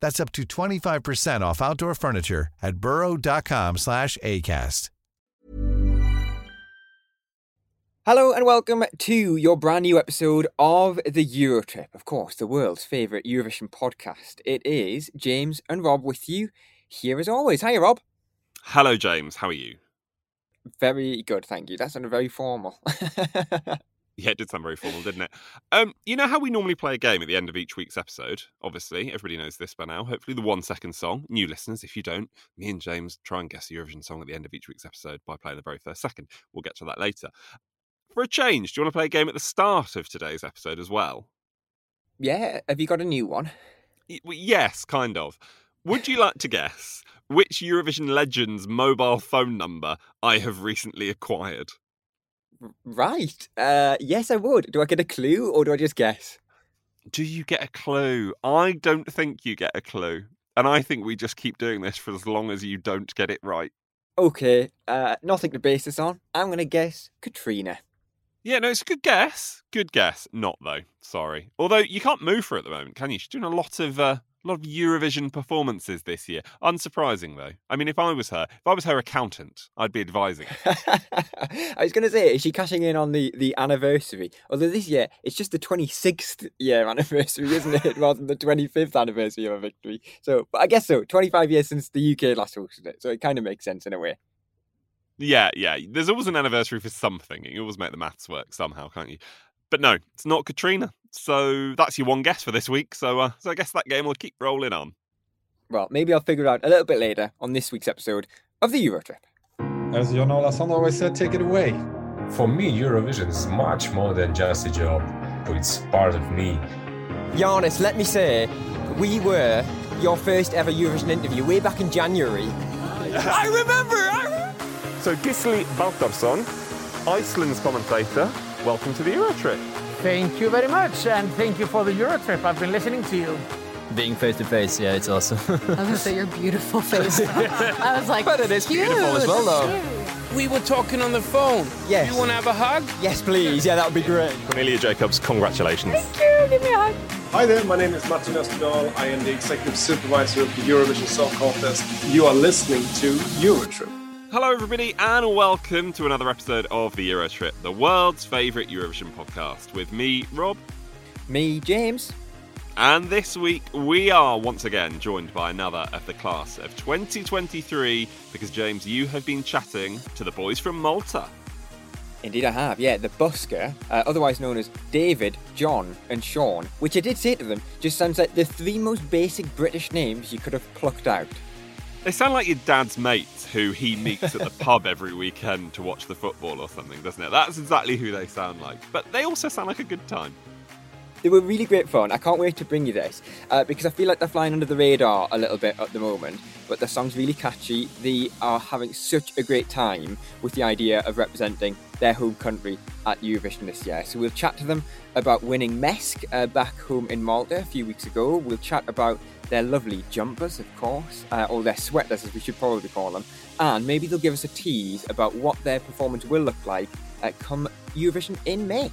That's up to 25% off outdoor furniture at burrow.com slash ACAST. Hello and welcome to your brand new episode of the Eurotrip, of course, the world's favourite Eurovision podcast. It is James and Rob with you here as always. Hiya, Rob. Hello, James. How are you? Very good, thank you. That sounded very formal. Yeah, it did sound very formal, didn't it? Um, you know how we normally play a game at the end of each week's episode? Obviously, everybody knows this by now. Hopefully, the one second song. New listeners, if you don't, me and James try and guess the Eurovision song at the end of each week's episode by playing the very first second. We'll get to that later. For a change, do you want to play a game at the start of today's episode as well? yeah, have you got a new one? Y- well, Yes, kind of. Would you like to guess which Eurovision Legends mobile phone number I have recently acquired? Right. Uh, yes, I would. Do I get a clue or do I just guess? Do you get a clue? I don't think you get a clue. And I think we just keep doing this for as long as you don't get it right. Okay, uh, nothing to base this on. I'm going to guess Katrina. Yeah, no, it's a good guess. Good guess. Not though. Sorry. Although you can't move her at the moment, can you? She's doing a lot of uh, a lot of Eurovision performances this year. Unsurprising though. I mean, if I was her, if I was her accountant, I'd be advising. I was going to say, is she cashing in on the, the anniversary? Although this year, it's just the 26th year anniversary, isn't it? Rather than the 25th anniversary of a victory. So, but I guess so. 25 years since the UK last hosted it. So it kind of makes sense in a way. yeah, yeah. There's always an anniversary for something. You always make the maths work somehow, can't you? But no, it's not Katrina. So that's your one guess for this week. So, uh, so I guess that game will keep rolling on. Well, maybe I'll figure it out a little bit later on this week's episode of the Eurotrip. As Jon Ola Sand always said, take it away. For me, Eurovision is much more than just a job. It's part of me. Giannis, let me say, we were your first ever Eurovision interview way back in January. I remember! I! So Gisli Baldursson, Iceland's commentator, welcome to the Eurotrip. Thank you very much, and thank you for the Eurotrip. I've been listening to you. Being face to face, yeah, it's awesome. I was gonna say your beautiful face. I was like, But it is cute, beautiful as well, though. We were talking on the phone. Yes. You want to have a hug? Yes, please. Yeah, that would be great. Cornelia Jacobs, congratulations. Thank you. Give me a hug. Hi there, my name is Martin Österdahl. I am the executive supervisor of the Eurovision Song Contest. You are listening to Eurotrip. Hello, everybody, and welcome to another episode of the Eurotrip, the world's favourite Eurovision podcast, with me, Rob. Me, James. And this week, we are once again joined by another of the class of 2023, because, James, you have been chatting to the boys from Malta. Indeed, I have. Yeah, the busker, uh, otherwise known as David, John, and Sean, which I did say to them, just sounds like the three most basic British names you could have plucked out. They sound like your dad's mates who he meets at the pub every weekend to watch the football or something, doesn't it? That's exactly who they sound like. But they also sound like a good time. They were really great fun. I can't wait to bring you this uh, because I feel like they're flying under the radar a little bit at the moment. But the song's really catchy. They are having such a great time with the idea of representing their home country at Eurovision this year. So we'll chat to them about winning MESC uh, back home in Malta a few weeks ago. We'll chat about their lovely jumpers, of course, uh, or their sweaters, as we should probably call them. And maybe they'll give us a tease about what their performance will look like uh, come Eurovision in May.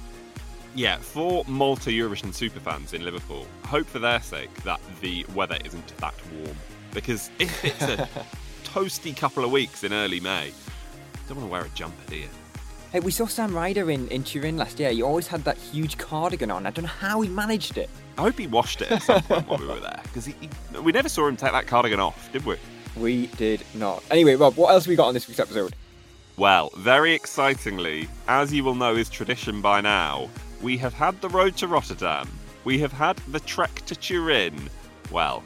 Yeah, for Malta Eurovision superfans in Liverpool, hope for their sake that the weather isn't that warm. Because if it's a toasty couple of weeks in early May, don't want to wear a jumper, do you? Hey, we saw Sam Ryder in, in Turin last year. He always had that huge cardigan on. I don't know how he managed it. I hope he washed it at some point while we were there. Because we never saw him take that cardigan off, did we? We did not. Anyway, Rob, what else we got on this week's episode? Well, very excitingly, as you will know is tradition by now, we have had the road to Rotterdam. We have had the trek to Turin. Well,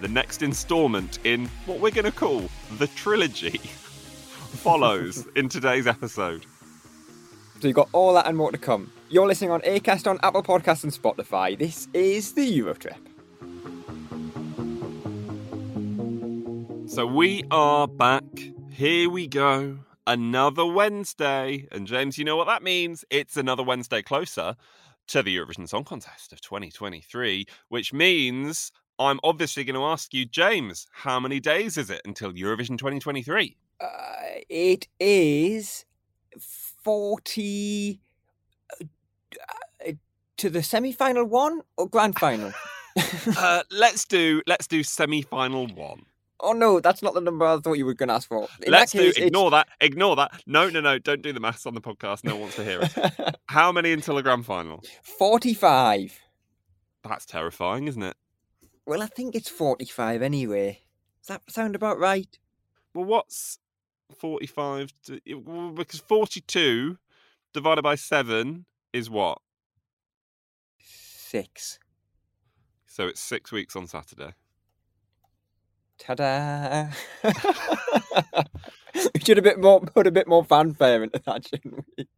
the next instalment in what we're going to call the trilogy follows in today's episode. So you've got all that and more to come. You're listening on Acast on Apple Podcasts and Spotify. This is the Eurotrip. So we are back. Here we go another Wednesday. And James, you know what that means? It's another Wednesday closer to the Eurovision Song Contest of 2023, which means I'm obviously going to ask you, James, how many days is it until Eurovision 2023? Uh, it is 40 uh, uh, to the semi-final one or grand final. uh, let's do let's do semi-final one. Oh no, that's not the number I thought you were going to ask for. In Let's case, do. Ignore it's... that. Ignore that. No, no, no. Don't do the maths on the podcast. No one wants to hear it. How many until the grand final? Forty-five. That's terrifying, isn't it? Well, I think it's forty-five anyway. Does that sound about right? Well, what's forty-five? To... Because forty-two divided by seven is what? Six. So it's six weeks on Saturday. Ta-da! we should a bit more put a bit more fanfare into that, shouldn't we?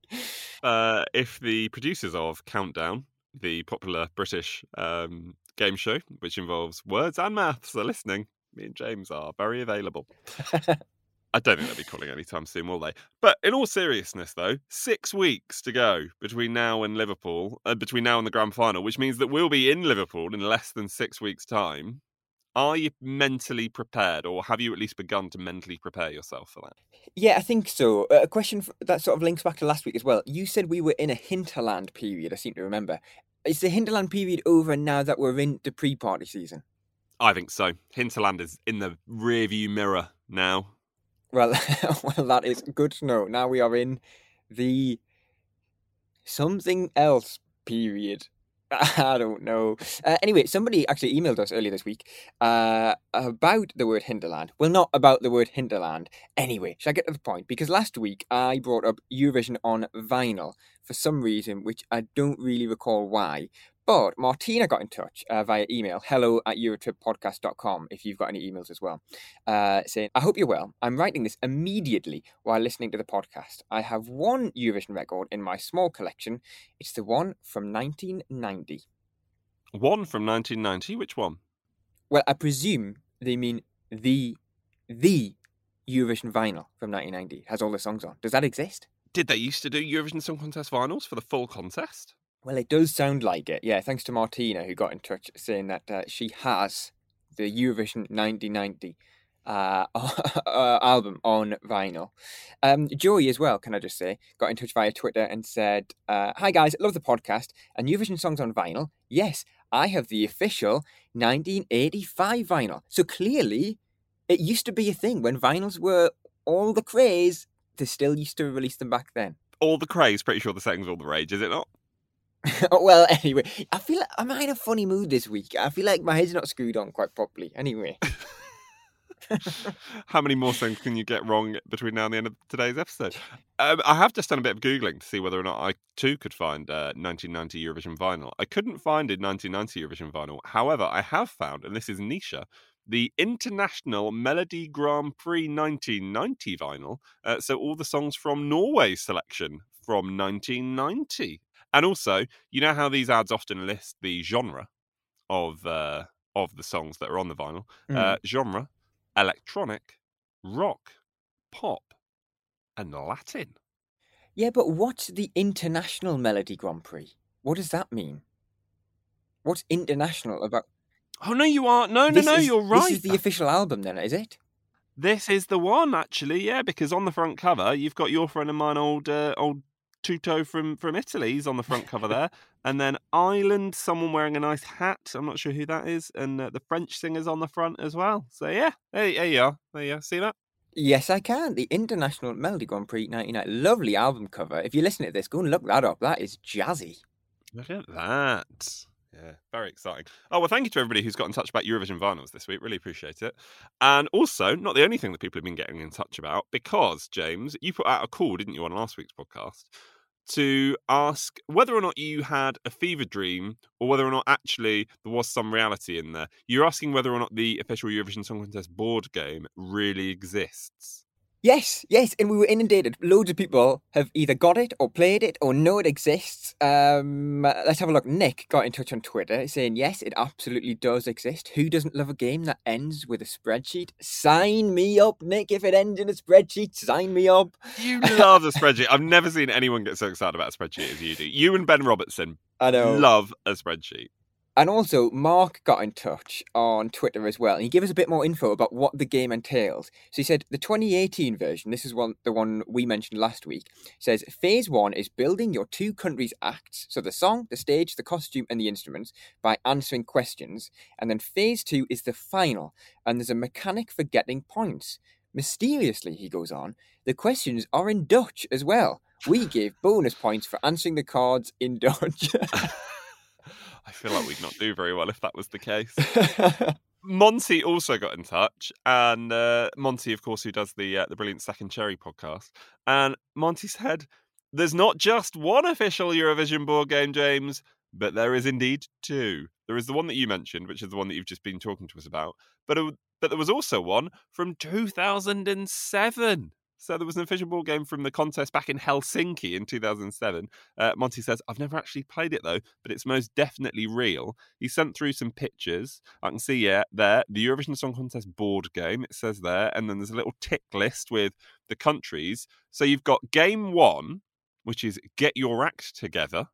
Uh, if the producers of Countdown, the popular British um, game show, which involves words and maths, are listening, me and James are very available. I don't think they'll be calling anytime soon, will they? But in all seriousness, though, six weeks to go between now and Liverpool, uh, between now and the grand final, which means that we'll be in Liverpool in less than six weeks' time. Are you mentally prepared, or have you at least begun to mentally prepare yourself for that? Yeah, I think so. Uh, a question that sort of links back to last week as well. You said we were in a hinterland period, I seem to remember. Is the hinterland period over now that we're in the pre party season? I think so. Hinterland is in the rearview mirror now. Well, well, that is good to know. Now we are in the something else period. I don't know. Uh, anyway, somebody actually emailed us earlier this week uh, about the word hinterland. Well, not about the word hinterland. Anyway, shall I get to the point? Because last week I brought up Eurovision on vinyl for some reason, which I don't really recall why. But Martina got in touch uh, via email, hello at eurotrippodcast.com, if you've got any emails as well, uh, saying, I hope you're well. I'm writing this immediately while listening to the podcast. I have one Eurovision record in my small collection. It's the one from 1990. One from 1990? Which one? Well, I presume they mean the, the Eurovision vinyl from 1990 has all the songs on. Does that exist? Did they used to do Eurovision Song Contest vinyls for the full contest? Well, it does sound like it. Yeah, thanks to Martina who got in touch saying that uh, she has the Eurovision 1990 uh, uh, album on vinyl. Um, Joey as well, can I just say, got in touch via Twitter and said, uh, "Hi guys, love the podcast and Eurovision songs on vinyl. Yes, I have the official 1985 vinyl. So clearly, it used to be a thing when vinyls were all the craze. They still used to release them back then. All the craze. Pretty sure the setting's all the rage, is it not? well, anyway, I feel like I'm in a funny mood this week. I feel like my head's not screwed on quite properly. Anyway. How many more things can you get wrong between now and the end of today's episode? Um, I have just done a bit of Googling to see whether or not I too could find uh, 1990 Eurovision vinyl. I couldn't find a 1990 Eurovision vinyl. However, I have found, and this is Nisha, the International Melody Grand Prix 1990 vinyl. Uh, so all the songs from Norway's selection from 1990. And also, you know how these ads often list the genre of uh, of the songs that are on the vinyl. Mm. Uh, genre electronic, rock, pop, and Latin. Yeah, but what's the International Melody Grand Prix? What does that mean? What's international about? Oh no, you are no, no, This no. is- you're right. This is the official album, then, is it? This is the one, actually. Yeah, because on the front cover, you've got your friend of mine, old uh, old Toto from from Italy. He's on the front cover there, and then Ireland, someone wearing a nice hat. I'm not sure who that is, and uh, the French singer's on the front as well. So yeah, there, there you are. There you are. See that? Yes, I can. The International Melody Grand Prix 99. Lovely album cover. If you're listening to this, go and look that up. That is jazzy. Look at that. Yeah, very exciting. Oh, well, thank you to everybody who's got in touch about Eurovision vinyls this week. Really appreciate it. And also, not the only thing that people have been getting in touch about, because, James, you put out a call, didn't you, on last week's podcast, to ask whether or not you had a fever dream or whether or not actually there was some reality in there. You're asking whether or not the official Eurovision Song Contest board game really exists. Yes, yes, and we were inundated. Loads of people have either got it or played it or know it exists. Um, let's have a look. Nick got in touch on Twitter saying, yes, it absolutely does exist. Who doesn't love a game that ends with a spreadsheet? Sign me up, Nick. If it ends in a spreadsheet, sign me up. You love a spreadsheet. I've never seen anyone get so excited about a spreadsheet as you do. You and Ben Robertson I know. love a spreadsheet. And also, Mark got in touch on Twitter as well, and he gave us a bit more info about what the game entails. So he said the 2018 version, this is one the one we mentioned last week, says phase one is building your two countries' acts, so the song, the stage, the costume, and the instruments, by answering questions. And then phase two is the final, and there's a mechanic for getting points. Mysteriously, he goes on, the questions are in Dutch as well. We gave bonus points for answering the cards in Dutch. I feel like we'd not do very well if that was the case. Monty also got in touch, and uh, Monty, of course, who does the uh, the brilliant Second Cherry podcast, and Monty said, "There's not just one official Eurovision board game, James, but there is indeed two. There is the one that you mentioned, which is the one that you've just been talking to us about, but but there was also one from 2007." So there was an official board game from the contest back in Helsinki in 2007. Uh, Monty says, I've never actually played it though, but it's most definitely real. He sent through some pictures. I can see, yeah, there, the Eurovision Song Contest board game, it says there, and then there's a little tick list with the countries. So you've got game one, which is Get Your Act Together.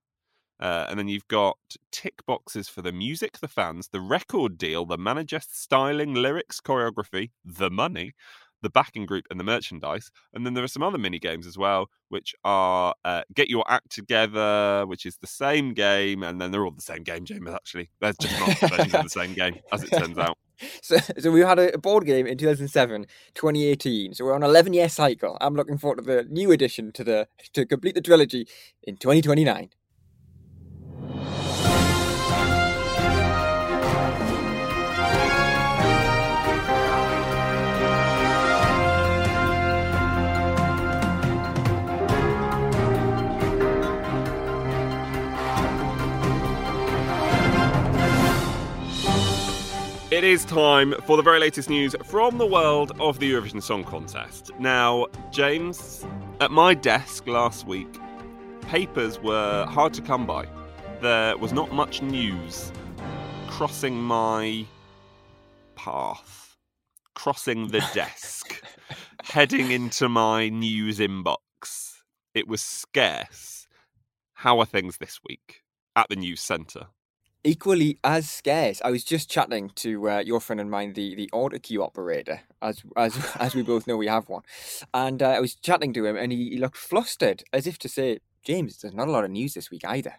Uh, and then you've got tick boxes for the music, the fans, the record deal, the manager, styling, lyrics, choreography, the money, the backing group, and the merchandise. And then there are some other mini games as well, which are uh, Get Your Act Together, which is the same game. And then they're all the same game, James, actually. They're just not versions of the same game, as it turns out. So, so we had a board game in 2007, 2018. So we're on an 11 year cycle. I'm looking forward to the new addition to the to complete the trilogy in 2029. It is time for the very latest news from the world of the Eurovision Song Contest. Now, James, at my desk last week, papers were hard to come by. There was not much news crossing my path, crossing the desk, heading into my news inbox. It was scarce. How are things this week at the news centre? Equally as scarce. I was just chatting to uh, your friend and mine, the the autocue operator, as as as we both know we have one, and uh, I was chatting to him, and he, he looked flustered, as if to say, "James, there's not a lot of news this week either."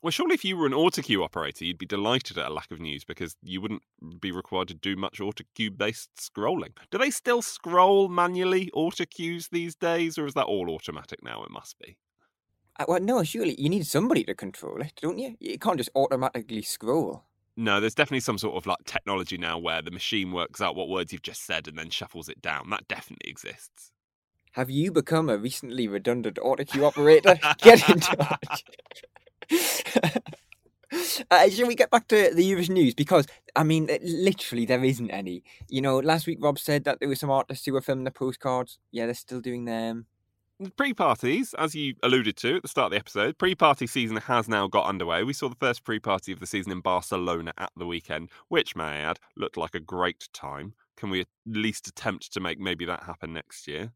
Well, surely if you were an auto autocue operator, you'd be delighted at a lack of news because you wouldn't be required to do much auto autocue based scrolling. Do they still scroll manually auto autocues these days, or is that all automatic now? It must be. Uh, well, no, surely you need somebody to control it, don't you? You can't just automatically scroll. No, there's definitely some sort of like technology now where the machine works out what words you've just said and then shuffles it down. That definitely exists. Have you become a recently redundant autocue operator? Get in touch. Uh, shall we get back to the Eurovision news? Because, I mean, literally, there isn't any. You know, last week Rob said that there were some artists who were filming the postcards. Yeah, they're still doing them. Pre parties, as you alluded to at the start of the episode, pre party season has now got underway. We saw the first pre party of the season in Barcelona at the weekend, which, may I add, looked like a great time. Can we at least attempt to make maybe that happen next year?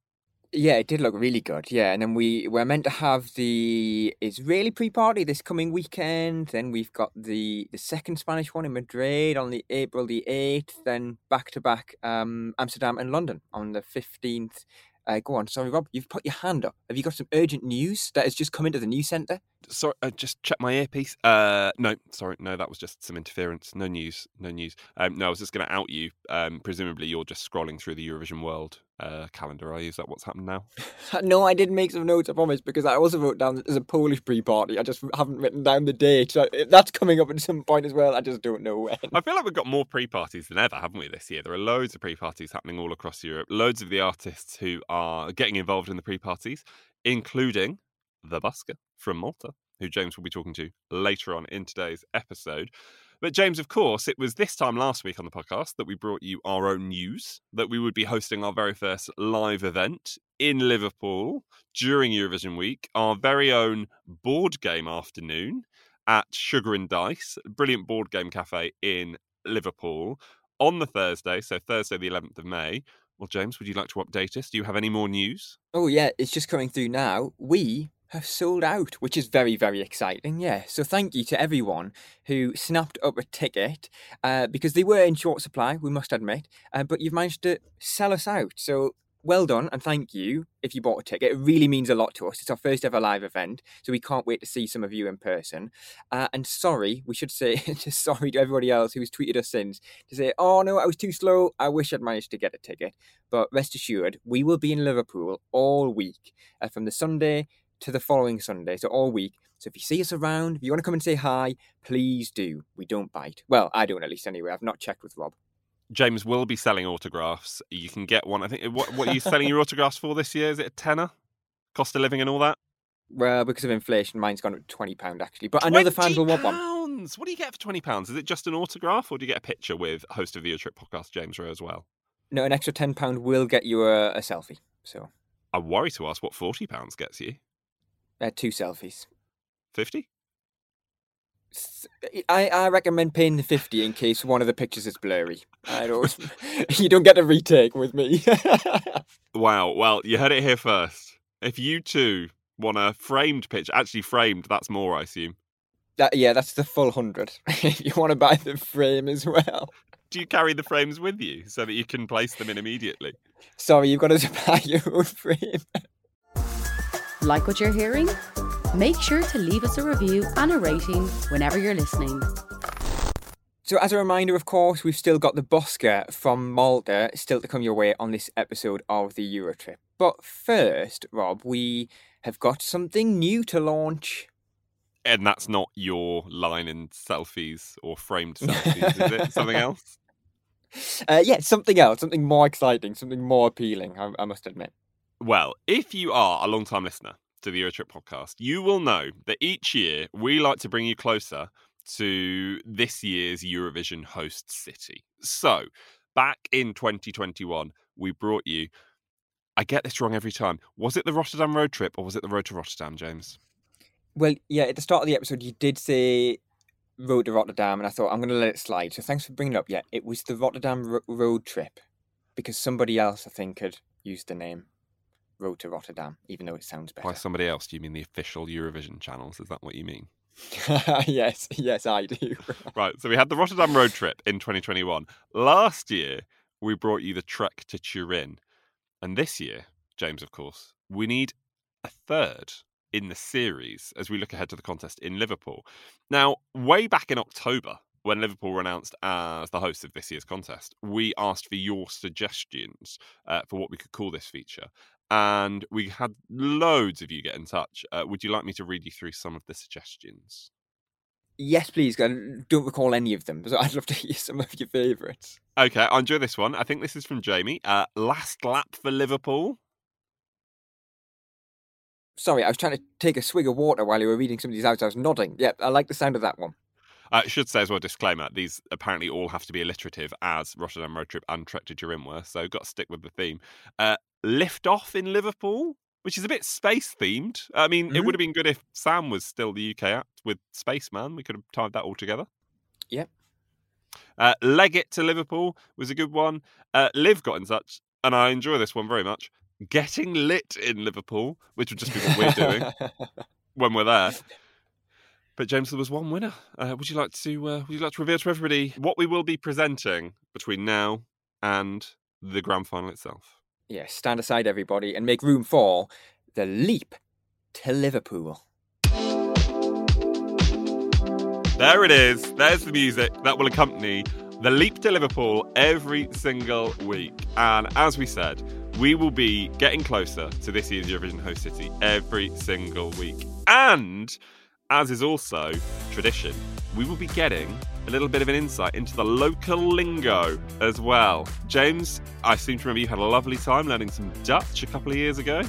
Yeah, it did look really good. Yeah, and then we we're meant to have the Israeli pre-party this coming weekend. Then we've got the the second Spanish one in Madrid on the April the eighth. Then back to back um Amsterdam and London on the fifteenth. Uh, go on, sorry, Rob. You've put your hand up. Have you got some urgent news that has just come into the news centre? Sorry, uh, just check my earpiece. Uh, no, sorry, no, that was just some interference. No news, no news. Um, no, I was just going to out you. Um, presumably, you're just scrolling through the Eurovision World uh, calendar. Are you? Is that what's happened now? no, I did make some notes. I promise, because I also wrote down there's a Polish pre-party. I just haven't written down the date. So that's coming up at some point as well. I just don't know when. I feel like we've got more pre-parties than ever, haven't we? This year, there are loads of pre-parties happening all across Europe. Loads of the artists who are getting involved in the pre-parties, including the Busker from Malta who James will be talking to later on in today's episode. But, James, of course, it was this time last week on the podcast that we brought you our own news that we would be hosting our very first live event in Liverpool during Eurovision week, our very own board game afternoon at Sugar and Dice, brilliant board game cafe in Liverpool on the Thursday, so Thursday, the 11th of May. Well, James, would you like to update us? Do you have any more news? Oh, yeah, it's just coming through now. We have sold out, which is very, very exciting. Yeah. So thank you to everyone who snapped up a ticket uh, because they were in short supply, we must admit, uh, but you've managed to sell us out. So well done and thank you if you bought a ticket. It really means a lot to us. It's our first ever live event, so we can't wait to see some of you in person. Uh, and sorry, we should say just sorry to everybody else who's tweeted us since to say, oh no, I was too slow. I wish I'd managed to get a ticket. But rest assured, we will be in Liverpool all week uh, from the Sunday to the following Sunday, so all week. So if you see us around, if you want to come and say hi, please do. We don't bite. Well, I don't at least anyway. I've not checked with Rob. James will be selling autographs. You can get one. I think what what are you selling your autographs for this year? Is it a tenner? Cost of living and all that? Well, because of inflation, mine's gone up to twenty pound actually. But I know the fans will want one. What do you get for twenty pounds? Is it just an autograph, or do you get a picture with host of the Trip podcast James Rowe as well? No, an extra ten pound will get you a, a selfie. So I worry to ask what forty pounds gets you. Uh, two selfies. 50? I, I recommend paying the 50 in case one of the pictures is blurry. I don't, you don't get a retake with me. wow. Well, you heard it here first. If you two want a framed picture, actually framed, that's more, I assume. That, yeah, that's the full 100. if you want to buy the frame as well. Do you carry the frames with you so that you can place them in immediately? Sorry, you've got to buy your own frame. Like what you're hearing? Make sure to leave us a review and a rating whenever you're listening. So, as a reminder, of course, we've still got the Busker from Malta still to come your way on this episode of the Eurotrip. But first, Rob, we have got something new to launch. And that's not your line in selfies or framed selfies, is it? Something else? Uh, yeah, something else, something more exciting, something more appealing, I, I must admit. Well, if you are a long time listener to the Eurotrip podcast, you will know that each year we like to bring you closer to this year's Eurovision host city. So, back in 2021, we brought you. I get this wrong every time. Was it the Rotterdam road trip or was it the road to Rotterdam, James? Well, yeah, at the start of the episode, you did say road to Rotterdam, and I thought I'm going to let it slide. So thanks for bringing it up. Yeah, it was the Rotterdam road trip because somebody else, I think, had used the name. Road to Rotterdam, even though it sounds better. By somebody else, do you mean the official Eurovision channels? Is that what you mean? yes, yes, I do. right, so we had the Rotterdam road trip in 2021. Last year, we brought you the trek to Turin. And this year, James, of course, we need a third in the series as we look ahead to the contest in Liverpool. Now, way back in October, when Liverpool were announced as the host of this year's contest, we asked for your suggestions uh, for what we could call this feature and we had loads of you get in touch. Uh, would you like me to read you through some of the suggestions? Yes, please. I don't recall any of them, so I'd love to hear some of your favourites. Okay, I enjoy this one. I think this is from Jamie. Uh, last lap for Liverpool. Sorry, I was trying to take a swig of water while you were reading some of these out. I was nodding. Yep, I like the sound of that one. Uh, I should say as well, disclaimer: these apparently all have to be alliterative, as Rotterdam Road Trip and Trek to Turin were. So, got to stick with the theme. Uh, lift off in Liverpool, which is a bit space themed. I mean, mm-hmm. it would have been good if Sam was still the UK act with Spaceman. We could have tied that all together. Yep. Uh, Leg It to Liverpool was a good one. Uh, Liv got in touch, and I enjoy this one very much. Getting lit in Liverpool, which would just be what we're doing when we're there. But James, there was one winner. Uh, would you like to? Uh, would you like to reveal to everybody what we will be presenting between now and the grand final itself? Yeah, stand aside, everybody, and make room for the leap to Liverpool. There it is. There's the music that will accompany the leap to Liverpool every single week. And as we said, we will be getting closer to this year's Eurovision host city every single week. And as is also tradition, we will be getting a little bit of an insight into the local lingo as well. James, I seem to remember you had a lovely time learning some Dutch a couple of years ago.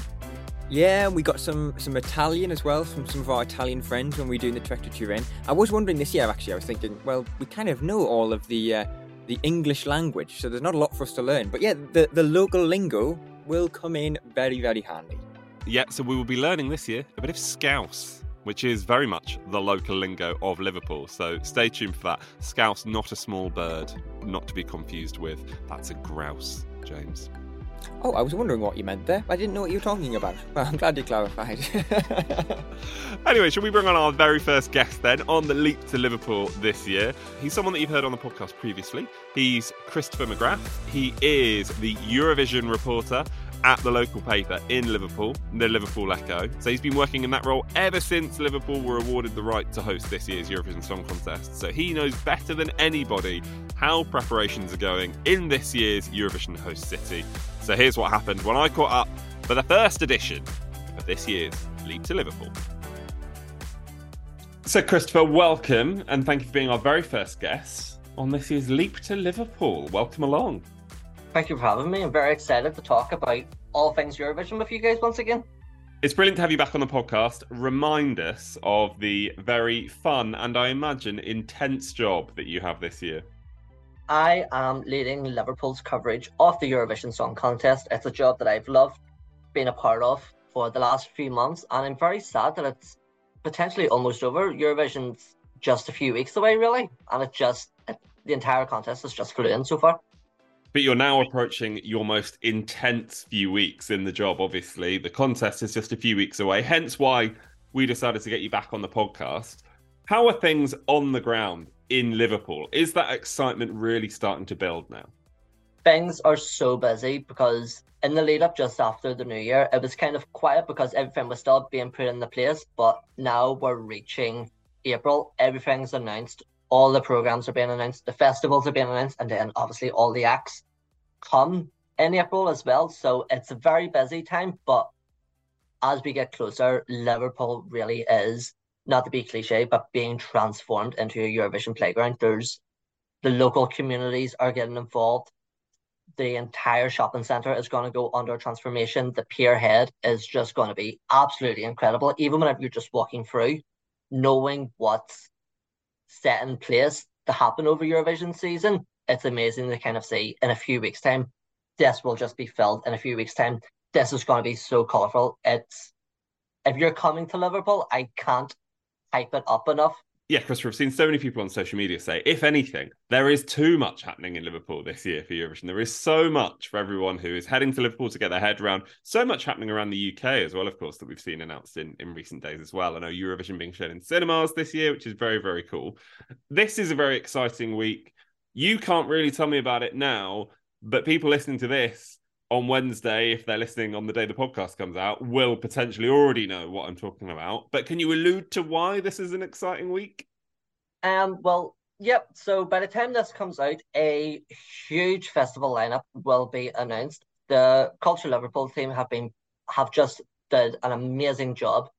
Yeah, we got some some Italian as well from some of our Italian friends when we were doing the trek to Turin. I was wondering this year actually. I was thinking, well, we kind of know all of the uh, the English language, so there's not a lot for us to learn. But yeah, the the local lingo will come in very very handy. Yeah, so we will be learning this year a bit of Scouse, which is very much the local lingo of Liverpool. So stay tuned for that. Scouse, not a small bird, not to be confused with. That's a grouse, James. Oh, I was wondering what you meant there. I didn't know what you were talking about. Well, I'm glad you clarified. anyway, shall we bring on our very first guest then on the leap to Liverpool this year? He's someone that you've heard on the podcast previously. He's Christopher McGrath. He is the Eurovision reporter at the local paper in Liverpool, the Liverpool Echo. So he's been working in that role ever since Liverpool were awarded the right to host this year's Eurovision Song Contest. So he knows better than anybody how preparations are going in this year's Eurovision host city. So here's what happened when I caught up for the first edition of this year's Leap to Liverpool. So, Christopher, welcome and thank you for being our very first guest on this year's Leap to Liverpool. Welcome along. Thank you for having me. I'm very excited to talk about all things Eurovision with you guys once again. It's brilliant to have you back on the podcast. Remind us of the very fun and I imagine intense job that you have this year. I am leading Liverpool's coverage of the Eurovision Song Contest. It's a job that I've loved being a part of for the last few months, and I'm very sad that it's potentially almost over. Eurovision's just a few weeks away, really, and it just it, the entire contest is just flew in so far. But you're now approaching your most intense few weeks in the job, obviously. The contest is just a few weeks away, hence why we decided to get you back on the podcast. How are things on the ground in Liverpool? Is that excitement really starting to build now? Things are so busy because in the lead up just after the new year, it was kind of quiet because everything was still being put in the place. But now we're reaching April, everything's announced all the programs are being announced, the festivals are being announced, and then obviously all the acts come in April as well. So it's a very busy time, but as we get closer, Liverpool really is not to be cliche, but being transformed into a Eurovision playground. There's the local communities are getting involved. The entire shopping centre is going to go under transformation. The pier head is just going to be absolutely incredible. Even whenever you're just walking through, knowing what's set in place to happen over Eurovision season, it's amazing to kind of see in a few weeks' time, this will just be filled in a few weeks' time. This is going to be so colourful. It's if you're coming to Liverpool, I can't hype it up enough. Yeah, because we've seen so many people on social media say, if anything, there is too much happening in Liverpool this year for Eurovision. There is so much for everyone who is heading to Liverpool to get their head around. So much happening around the UK as well, of course, that we've seen announced in, in recent days as well. I know Eurovision being shown in cinemas this year, which is very, very cool. This is a very exciting week. You can't really tell me about it now, but people listening to this on Wednesday, if they're listening on the day the podcast comes out, will potentially already know what I'm talking about. But can you allude to why this is an exciting week? Um, well, yep. So by the time this comes out, a huge festival lineup will be announced. The Culture Liverpool team have been have just did an amazing job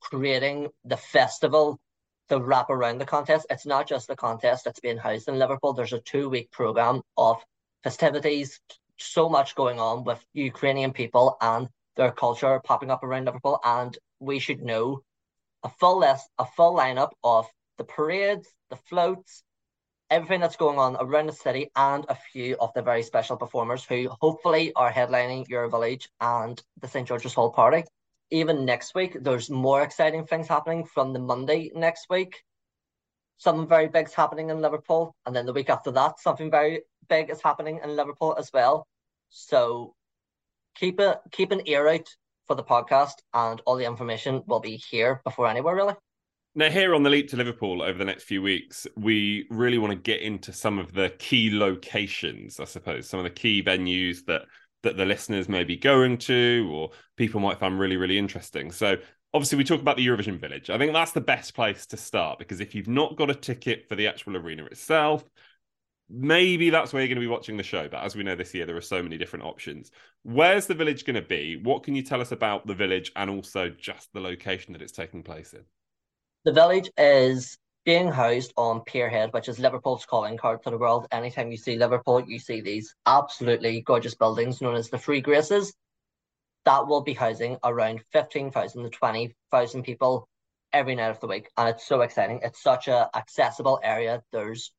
creating the festival to wrap around the contest. It's not just the contest that's being housed in Liverpool. There's a two week program of festivities, so much going on with Ukrainian people and their culture popping up around Liverpool, and we should know a full list, a full lineup of the parades, the floats, everything that's going on around the city, and a few of the very special performers who hopefully are headlining your village and the St George's Hall party. Even next week, there's more exciting things happening from the Monday next week. something very big's happening in Liverpool, and then the week after that, something very big is happening in Liverpool as well. So keep a keep an ear out for the podcast, and all the information will be here before anywhere really. Now, here on the Leap to Liverpool over the next few weeks, we really want to get into some of the key locations, I suppose, some of the key venues that that the listeners may be going to or people might find really, really interesting. So obviously we talk about the Eurovision Village. I think that's the best place to start because if you've not got a ticket for the actual arena itself, maybe that's where you're going to be watching the show. But as we know this year, there are so many different options. Where's the village going to be? What can you tell us about the village and also just the location that it's taking place in? The village is being housed on Pierhead, which is Liverpool's calling card to the world. Anytime you see Liverpool, you see these absolutely gorgeous buildings known as the Three Graces that will be housing around 15,000 to 20,000 people every night of the week. And it's so exciting. It's such a accessible area. There's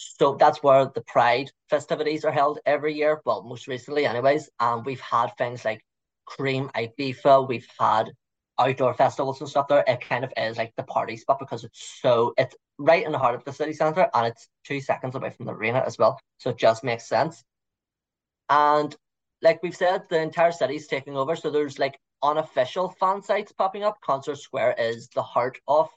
so that's where the Pride festivities are held every year. Well, most recently, anyways. And we've had things like Cream Ibiza. We've had outdoor festivals and stuff there. It kind of is like the party spot because it's so it's right in the heart of the city centre and it's two seconds away from the arena as well. So it just makes sense. And like we've said, the entire city's taking over. So there's like unofficial fan sites popping up. Concert Square is the heart of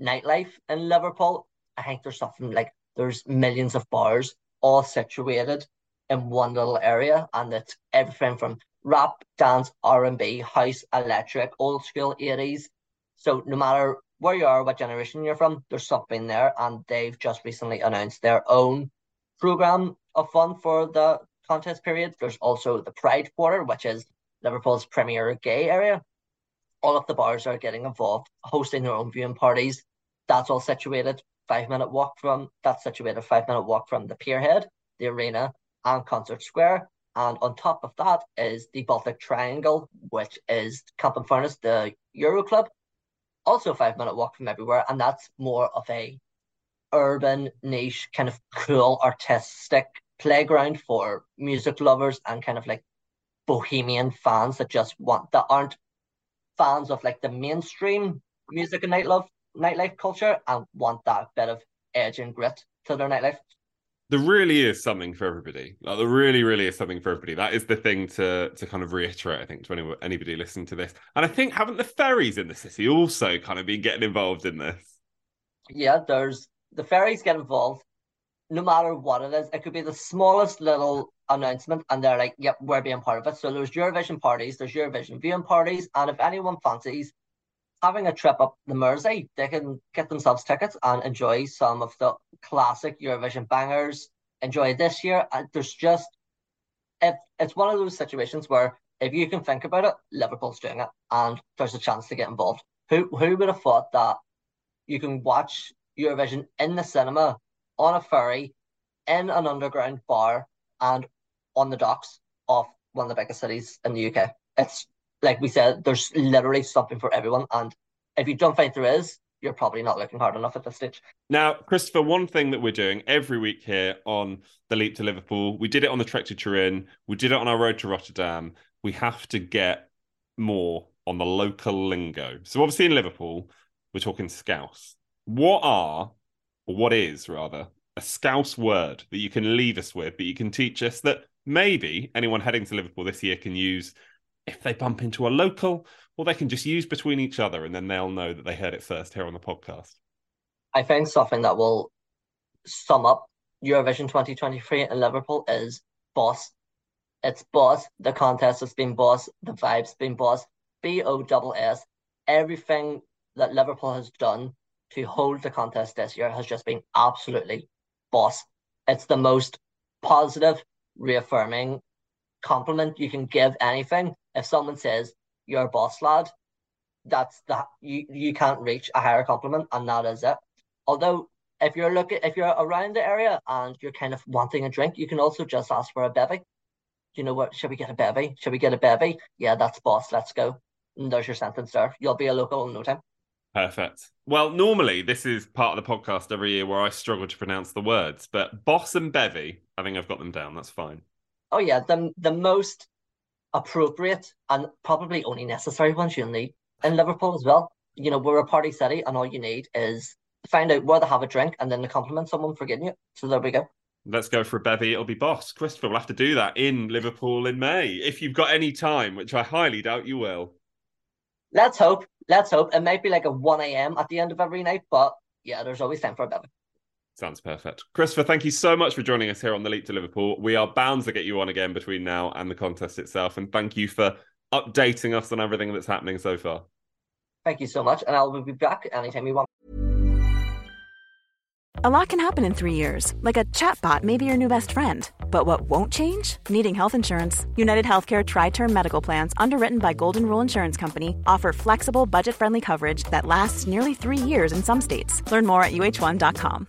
nightlife in Liverpool. I think there's something like there's millions of bars all situated in one little area, and it's everything from rap, dance, R and B, house, electric, old school eighties. So no matter where you are, what generation you're from, there's something there, and they've just recently announced their own program of fun for the contest period. There's also the Pride Quarter, which is Liverpool's premier gay area. All of the bars are getting involved, hosting their own viewing parties. That's all situated five minute walk from that's situated five minute walk from the Pierhead, the arena, and Concert Square. And on top of that is the Baltic Triangle, which is Camp and Furnace, the Euro Club. Also five minute walk from everywhere, and that's more of a urban niche, kind of cool, artistic playground for music lovers and kind of like bohemian fans that just want that aren't fans of like the mainstream music and nightlife nightlife culture and want that bit of edge and grit to their nightlife. There really is something for everybody. Like there really, really is something for everybody. That is the thing to to kind of reiterate, I think, to any, anybody listening to this. And I think haven't the ferries in the city also kind of been getting involved in this? Yeah, there's the ferries get involved no matter what it is, it could be the smallest little announcement, and they're like, "Yep, we're being part of it." So there's Eurovision parties, there's Eurovision viewing parties, and if anyone fancies having a trip up the Mersey, they can get themselves tickets and enjoy some of the classic Eurovision bangers. Enjoy this year. Uh, there's just if it's one of those situations where if you can think about it, Liverpool's doing it, and there's a chance to get involved. Who who would have thought that you can watch Eurovision in the cinema on a ferry in an underground bar and on the docks of one of the biggest cities in the UK. It's like we said, there's literally something for everyone. And if you don't think there is, you're probably not looking hard enough at this stage. Now, Christopher, one thing that we're doing every week here on the Leap to Liverpool, we did it on the Trek to Turin, we did it on our road to Rotterdam. We have to get more on the local lingo. So, obviously, in Liverpool, we're talking Scouse. What are or what is rather a Scouse word that you can leave us with, that you can teach us that maybe anyone heading to Liverpool this year can use if they bump into a local, or they can just use between each other, and then they'll know that they heard it first here on the podcast. I think something that will sum up Eurovision 2023 in Liverpool is boss. It's boss. The contest has been boss. The vibes been boss. B O S S. Everything that Liverpool has done to hold the contest this year has just been absolutely boss. It's the most positive, reaffirming compliment you can give anything. If someone says you're a boss lad, that's that you you can't reach a higher compliment, and that is it. Although if you're looking if you're around the area and you're kind of wanting a drink, you can also just ask for a bevy. You know what? Should we get a bevy? Should we get a bevy? Yeah, that's boss. Let's go. And there's your sentence there. You'll be a local in no time. Perfect. Well, normally this is part of the podcast every year where I struggle to pronounce the words, but boss and bevy, I think I've got them down. That's fine. Oh yeah, the the most appropriate and probably only necessary ones you'll need in Liverpool as well. You know, we're a party city, and all you need is find out where to have a drink, and then to compliment someone for getting it. So there we go. Let's go for a bevy. It'll be boss. Christopher will have to do that in Liverpool in May if you've got any time, which I highly doubt you will. Let's hope. Let's hope. It might be like a 1 a.m. at the end of every night, but yeah, there's always time for a bevy. Sounds perfect. Christopher, thank you so much for joining us here on the Leap to Liverpool. We are bound to get you on again between now and the contest itself. And thank you for updating us on everything that's happening so far. Thank you so much. And I'll be back anytime you want. A lot can happen in three years, like a chatbot may be your new best friend. But what won't change? Needing health insurance. United Healthcare Tri Term Medical Plans, underwritten by Golden Rule Insurance Company, offer flexible, budget friendly coverage that lasts nearly three years in some states. Learn more at uh1.com.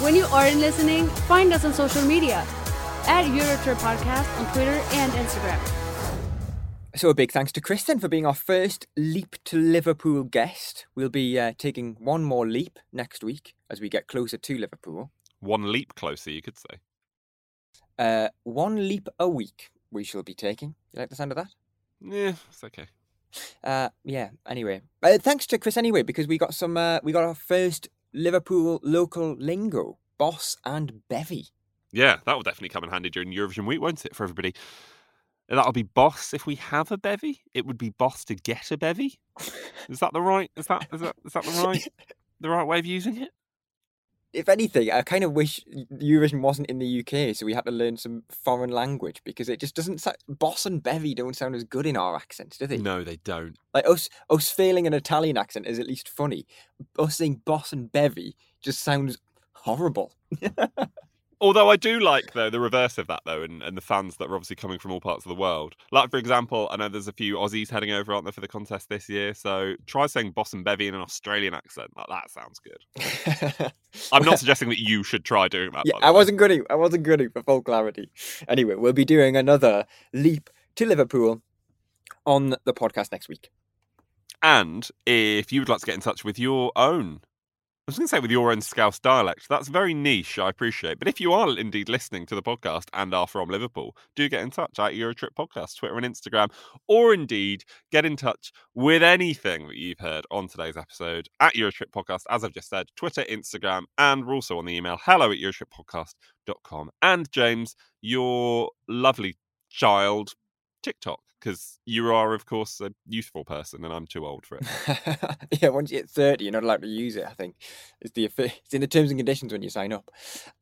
When you aren't listening, find us on social media at Eurotrip Podcast on Twitter and Instagram. So a big thanks to Kristen for being our first Leap to Liverpool guest. We'll be uh, taking one more leap next week as we get closer to Liverpool. One leap closer, you could say. Uh, one leap a week we shall be taking. You like the sound of that? Yeah, it's okay. Uh, yeah. Anyway, uh, thanks to Chris anyway because we got some. Uh, we got our first Liverpool local lingo, boss and bevy. Yeah, that will definitely come in handy during Eurovision week, won't it, for everybody? That'll be boss if we have a bevy. It would be boss to get a bevy. Is that the right? Is that is that is that the right the right way of using it? If anything, I kind of wish Eurovision wasn't in the UK, so we had to learn some foreign language because it just doesn't. sound boss and bevy don't sound as good in our accents, do they? No, they don't. Like us, us failing an Italian accent is at least funny. Us saying boss and bevy just sounds horrible. Although I do like though the reverse of that though, and, and the fans that are obviously coming from all parts of the world. Like for example, I know there's a few Aussies heading over, aren't there, for the contest this year? So try saying boss and bevy in an Australian accent. Like that sounds good. I'm not suggesting that you should try doing that. Yeah, I wasn't good. I wasn't good for full clarity. Anyway, we'll be doing another leap to Liverpool on the podcast next week. And if you would like to get in touch with your own I was going to say with your own Scouse dialect. That's very niche, I appreciate. But if you are indeed listening to the podcast and are from Liverpool, do get in touch at Eurotrip Podcast, Twitter and Instagram, or indeed get in touch with anything that you've heard on today's episode at Eurotrip Podcast, as I've just said, Twitter, Instagram, and we're also on the email hello at EurotripPodcast.com. And James, your lovely child, TikTok because you are, of course, a youthful person, and I'm too old for it. yeah, once you hit thirty, you're not allowed to use it. I think it's the it's in the terms and conditions when you sign up.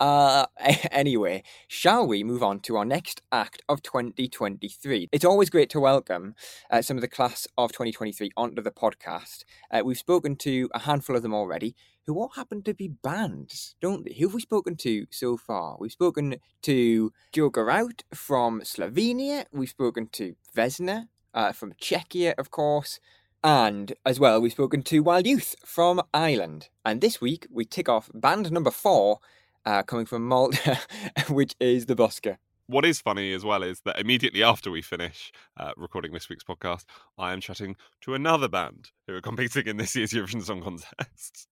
Uh, anyway, shall we move on to our next act of 2023? It's always great to welcome uh, some of the class of 2023 onto the podcast. Uh, we've spoken to a handful of them already who all happen to be bands, don't they? Who have we spoken to so far? We've spoken to Joker Out from Slovenia. We've spoken to Vesna uh, from Czechia, of course. And as well, we've spoken to Wild Youth from Ireland. And this week, we tick off band number four, uh, coming from Malta, which is the Busker. What is funny as well is that immediately after we finish uh, recording this week's podcast, I am chatting to another band who are competing in this year's Eurovision Song Contest.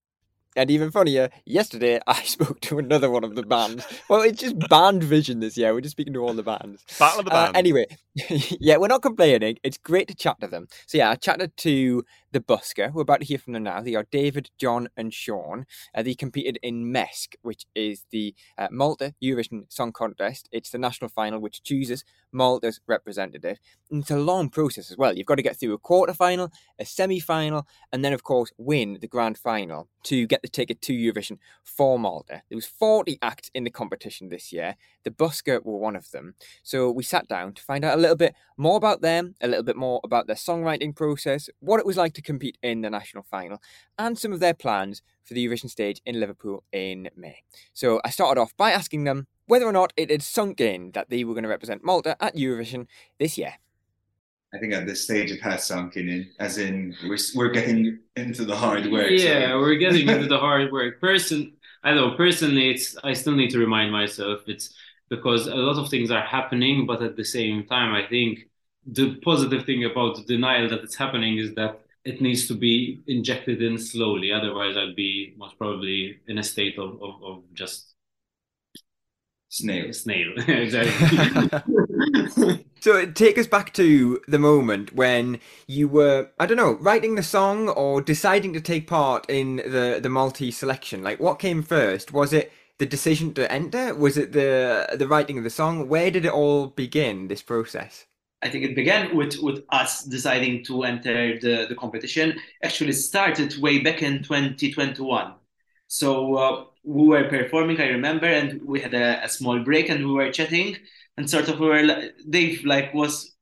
And even funnier, yesterday I spoke to another one of the bands. Well, it's just band vision this year. We're just speaking to all the bands. Battle of the Uh, Bands. anyway, yeah, we're not complaining. It's great to chat to them. So yeah, I chatted to the Busker. We're about to hear from them now. They are David, John, and Sean. Uh, they competed in MESC, which is the uh, Malta Eurovision Song Contest. It's the national final which chooses Malta's representative. And it's a long process as well. You've got to get through a quarter final, a semi final, and then, of course, win the grand final to get the ticket to Eurovision for Malta. There was 40 acts in the competition this year. The Busker were one of them. So we sat down to find out a little bit more about them, a little bit more about their songwriting process, what it was like to compete in the national final, and some of their plans for the Eurovision stage in Liverpool in May. So I started off by asking them whether or not it had sunk in that they were going to represent Malta at Eurovision this year. I think at this stage it has sunk in, as in we're we're getting into the hard work. Yeah, so. we're getting into the hard work. Person, I know personally, it's I still need to remind myself it's because a lot of things are happening, but at the same time, I think the positive thing about the denial that it's happening is that it needs to be injected in slowly. Otherwise, I'd be most probably in a state of, of, of just snail. Snail, exactly. so take us back to the moment when you were, I don't know, writing the song or deciding to take part in the the Maltese selection. Like, what came first? Was it the decision to enter? Was it the the writing of the song? Where did it all begin? This process. I think it began with, with us deciding to enter the, the competition. Actually, started way back in 2021. So uh, we were performing, I remember, and we had a, a, small break and we were chatting and sort of we were, Dave like was,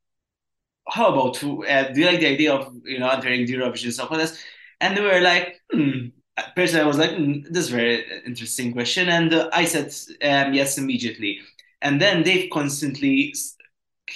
how about, uh, do you like the idea of, you know, entering the Eurovision Song Contest? And we were like, hmm. Personally, I was like, hmm, this is a very interesting question. And uh, I said um, yes immediately. And then they've constantly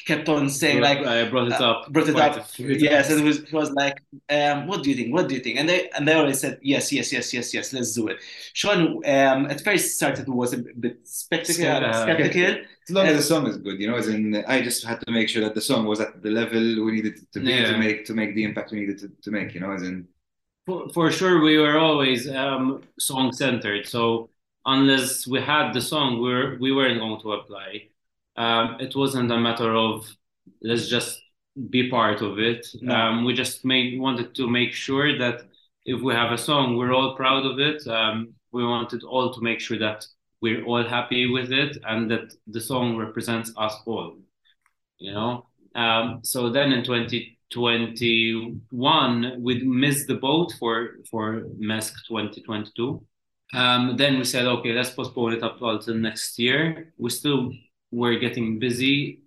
kept on saying like I brought it up, uh, brought it up. Yes, and he was, he was like, um, "What do you think? What do you think?" And they and they always said, "Yes, yes, yes, yes, yes. Let's do it." Sean um, at first started was a bit spectacle, uh, skeptical. As long as the song is good, you know, as in I just had to make sure that the song was at the level we needed to be yeah. to make to make the impact we needed to, to make, you know, as in. For, for sure, we were always um, song centered. So unless we had the song, we were we weren't going to apply um, it wasn't a matter of let's just be part of it. No. Um, we just made wanted to make sure that if we have a song, we're all proud of it. Um, we wanted all to make sure that we're all happy with it and that the song represents us all. You know. Um, so then in 2021, we missed the boat for for MESC 2022. Um, then we said, okay, let's postpone it up until next year. We still were getting busy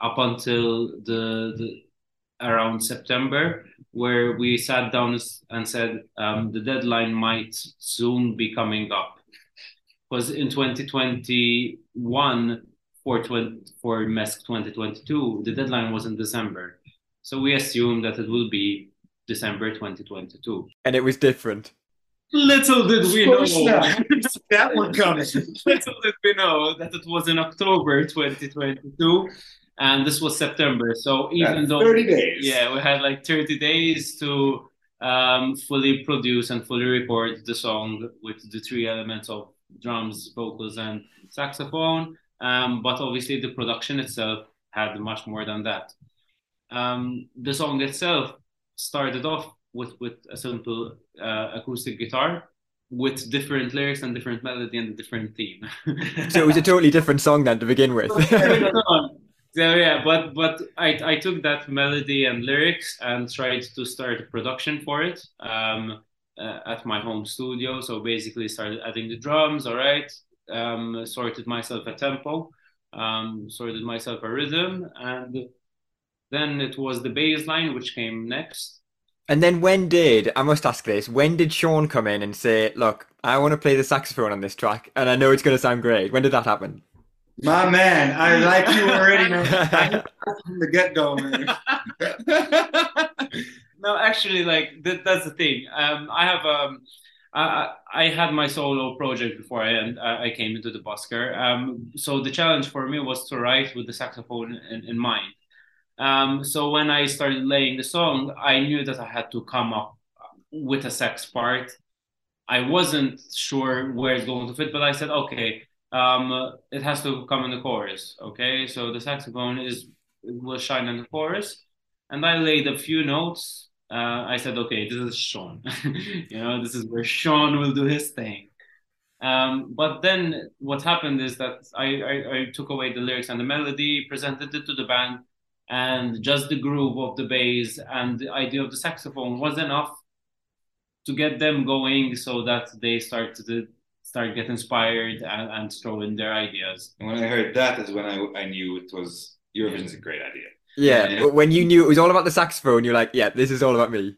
up until the, the around September, where we sat down and said um, the deadline might soon be coming up. Because in 2021 for 20, for MESC 2022, the deadline was in December. So we assumed that it will be December 2022. And it was different. Little did we know that one coming. Little did we know that it was in October 2022, and this was September. So even That's though 30 days, yeah, we had like 30 days to um, fully produce and fully record the song with the three elements of drums, vocals, and saxophone. Um, but obviously, the production itself had much more than that. Um, the song itself started off with with a simple uh, acoustic guitar with different lyrics and different melody and a different theme. so it was a totally different song then to begin with. so yeah, but but I I took that melody and lyrics and tried to start a production for it um, uh, at my home studio. So basically started adding the drums. All right, um, sorted myself a tempo, um, sorted myself a rhythm, and then it was the bass line which came next and then when did I must ask this? When did Sean come in and say, "Look, I want to play the saxophone on this track, and I know it's going to sound great"? When did that happen? My man, I like you already, man. From the get go, man. no, actually, like that, that's the thing. Um, I have um, I, I had my solo project before I I came into the busker. Um, so the challenge for me was to write with the saxophone in, in mind. Um, so when I started laying the song, I knew that I had to come up with a sax part. I wasn't sure where it's going to fit, but I said, okay, um, it has to come in the chorus. Okay, so the saxophone is will shine in the chorus, and I laid a few notes. Uh, I said, okay, this is Sean. you know, this is where Sean will do his thing. Um, but then what happened is that I, I, I took away the lyrics and the melody, presented it to the band, and just the groove of the bass and the idea of the saxophone was enough to get them going so that they start to start get inspired and, and throw in their ideas. And when I heard that is when I, I knew it was Eurovision's a great idea. Yeah, yeah, when you knew it was all about the saxophone, you're like, yeah, this is all about me.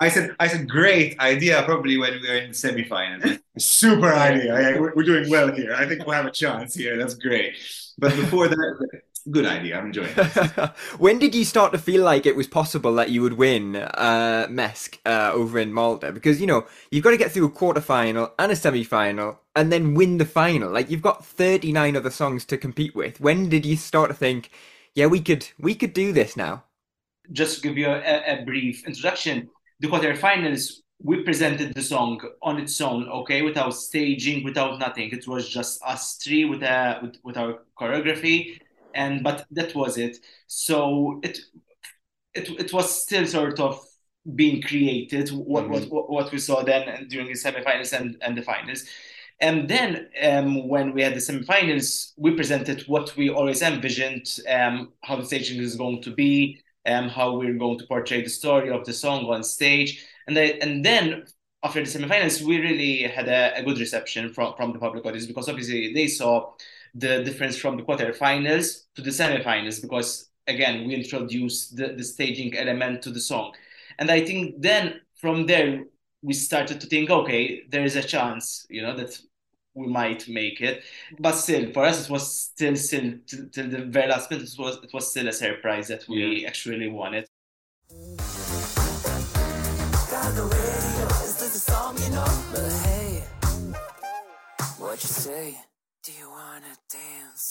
I said, I said, great idea. Probably when we were in the semifinals. Super idea. Yeah, we're, we're doing well here. I think we'll have a chance here. That's great. But before that, good idea. I'm enjoying it. when did you start to feel like it was possible that you would win uh, MESC uh, over in Malta? Because you know you've got to get through a quarter final and a semi final, and then win the final. Like you've got 39 other songs to compete with. When did you start to think, yeah, we could we could do this now? Just to give you a, a brief introduction, the quarterfinals we presented the song on its own, okay, without staging, without nothing. It was just us three with, uh, with, with our choreography, and but that was it. So it it it was still sort of being created. What mm-hmm. what what we saw then during the semifinals and and the finals. And then um, when we had the semifinals, we presented what we always envisioned, um, how the staging is going to be, um, how we're going to portray the story of the song on stage and they, and then after the semifinals, we really had a, a, good reception from, from the public audience because obviously they saw the difference from the quarterfinals to the semifinals because again we introduced the, the staging element to the song and i think then from there we started to think okay there is a chance you know that we might make it but still for us it was still still till, till the very last minute it was it was still a surprise that we yeah. actually won it the radio. Is this a song you know? But hey, what you say? Do you wanna dance?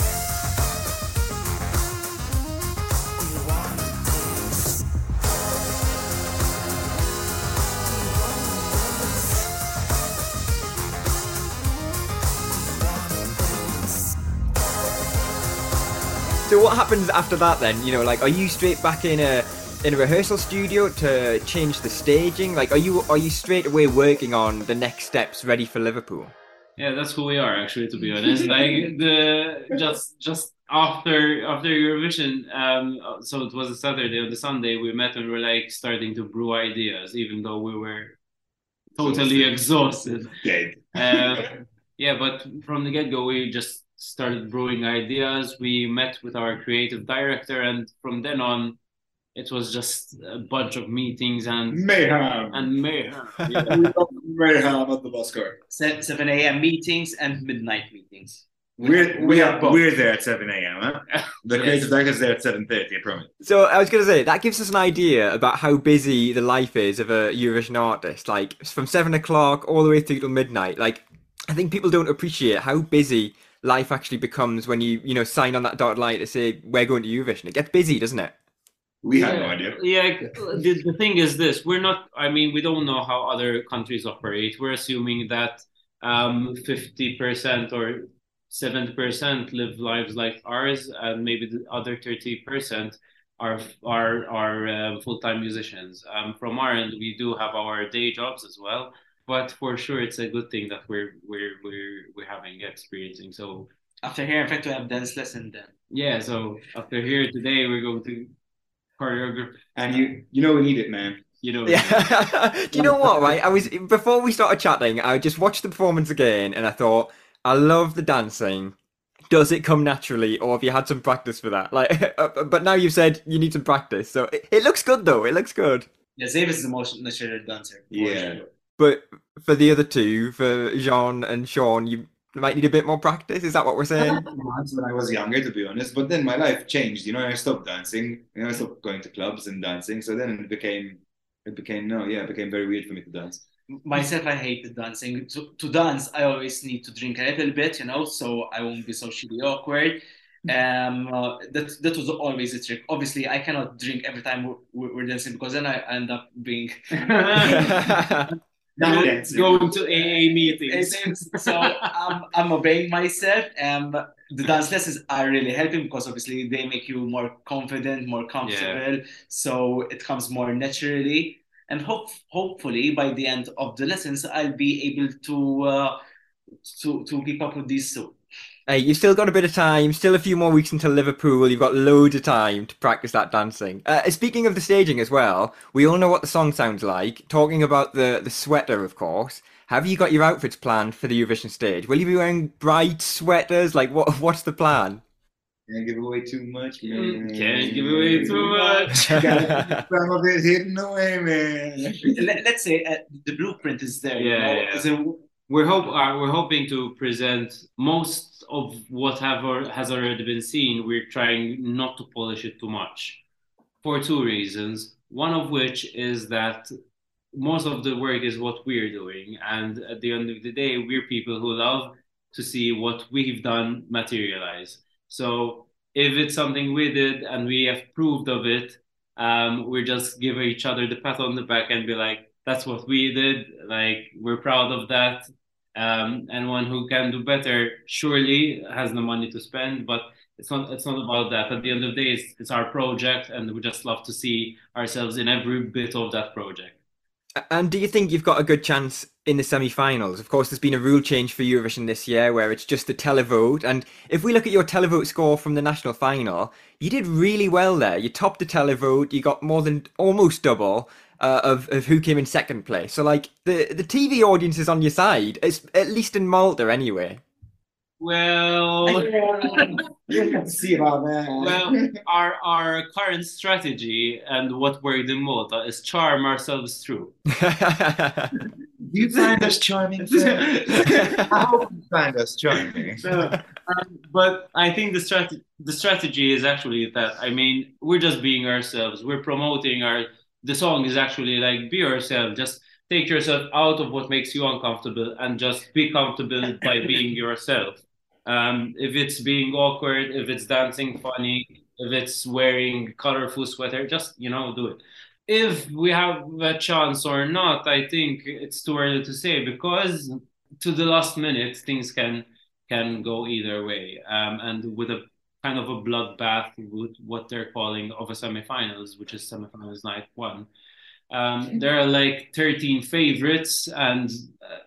So what happens after that then? You know, like, are you straight back in a in a rehearsal studio to change the staging? Like, are you are you straight away working on the next steps, ready for Liverpool? Yeah, that's who we are actually. To be honest, like the just just after after Eurovision, um, so it was a Saturday or the Sunday we met and we were like starting to brew ideas, even though we were totally exhausted. Dead. Uh, yeah, but from the get go, we just started brewing ideas. We met with our creative director, and from then on, it was just a bunch of meetings and mayhem and mayhem. Yeah. Mayhem at the Busker. 7 a.m. meetings and midnight meetings. We're we are we're there at 7 a.m. Huh? The yes. creative director's there at 7:30. I promise. So I was going to say that gives us an idea about how busy the life is of a Eurovision artist. Like from seven o'clock all the way through till midnight. Like I think people don't appreciate how busy life actually becomes when you you know sign on that dotted line to say we're going to Eurovision. It gets busy, doesn't it? We yeah, had no idea. Yeah, the, the thing is this: we're not. I mean, we don't know how other countries operate. We're assuming that um, fifty percent or seventy percent live lives like ours, and maybe the other thirty percent are are are uh, full time musicians. Um, from our end, we do have our day jobs as well, but for sure, it's a good thing that we're we're we're we're having experiencing. So after here, in fact, we have dance lesson then. Yeah, so after here today, we're going to choreographer. And you, you know, we need it, man. You know. Yeah. Do you know what? Right, I was before we started chatting. I just watched the performance again, and I thought, I love the dancing. Does it come naturally, or have you had some practice for that? Like, uh, but now you've said you need some practice, so it, it looks good though. It looks good. Yeah, Zavis is the most natural dancer. Yeah. Sure. But for the other two, for Jean and Sean, you might need a bit more practice. Is that what we're saying? when I was younger, to be honest. But then my life changed. You know, I stopped dancing. You know, I stopped going to clubs and dancing. So then it became, it became no, yeah, it became very weird for me to dance. Myself, I hated dancing. To, to dance, I always need to drink a little bit, you know, so I won't be socially awkward. Um, uh, that that was always a trick. Obviously, I cannot drink every time we're, we're dancing because then I end up being going to AA meetings. so I'm, I'm obeying myself. And the dance lessons are really helping because obviously they make you more confident, more comfortable. Yeah. So it comes more naturally. And hope, hopefully by the end of the lessons, I'll be able to uh, to to keep up with these two. Hey, you've still got a bit of time, still a few more weeks until Liverpool. You've got loads of time to practice that dancing. Uh, speaking of the staging as well, we all know what the song sounds like. Talking about the, the sweater, of course. Have you got your outfits planned for the Eurovision stage? Will you be wearing bright sweaters? Like, what? what's the plan? Can't give away too much, man. Can't give away too much. Some of it hidden away, man. Let, us say uh, the blueprint is there. Yeah, you know? yeah. We're hope uh, we're hoping to present most of what have has already been seen. We're trying not to polish it too much, for two reasons. One of which is that most of the work is what we're doing, and at the end of the day, we're people who love to see what we've done materialize. So if it's something we did and we have proved of it, um, we just give each other the pat on the back and be like, that's what we did. Like we're proud of that. Um, and one who can do better surely has the money to spend, but it's not it's not about that. At the end of the day, it's, it's our project, and we just love to see ourselves in every bit of that project. And do you think you've got a good chance in the semi-finals? Of course, there's been a rule change for Eurovision this year, where it's just the televote. And if we look at your televote score from the national final, you did really well there. You topped the televote. You got more than almost double uh, of of who came in second place. So like the the TV audience is on your side. It's at least in Malta anyway. Well, you can see about that. well, our our current strategy and what we're in Malta is charm ourselves through. You find us charming. sir? I hope you find us charming. Um, but I think the strat the strategy is actually that I mean we're just being ourselves. We're promoting our the song is actually like be yourself. Just take yourself out of what makes you uncomfortable and just be comfortable by being yourself. Um, if it's being awkward, if it's dancing funny, if it's wearing colorful sweater, just you know do it. If we have a chance or not, I think it's too early to say because to the last minute things can can go either way. Um, and with a kind of a bloodbath with what they're calling of a semifinals, which is semifinals night one. Um, there are like 13 favorites and uh,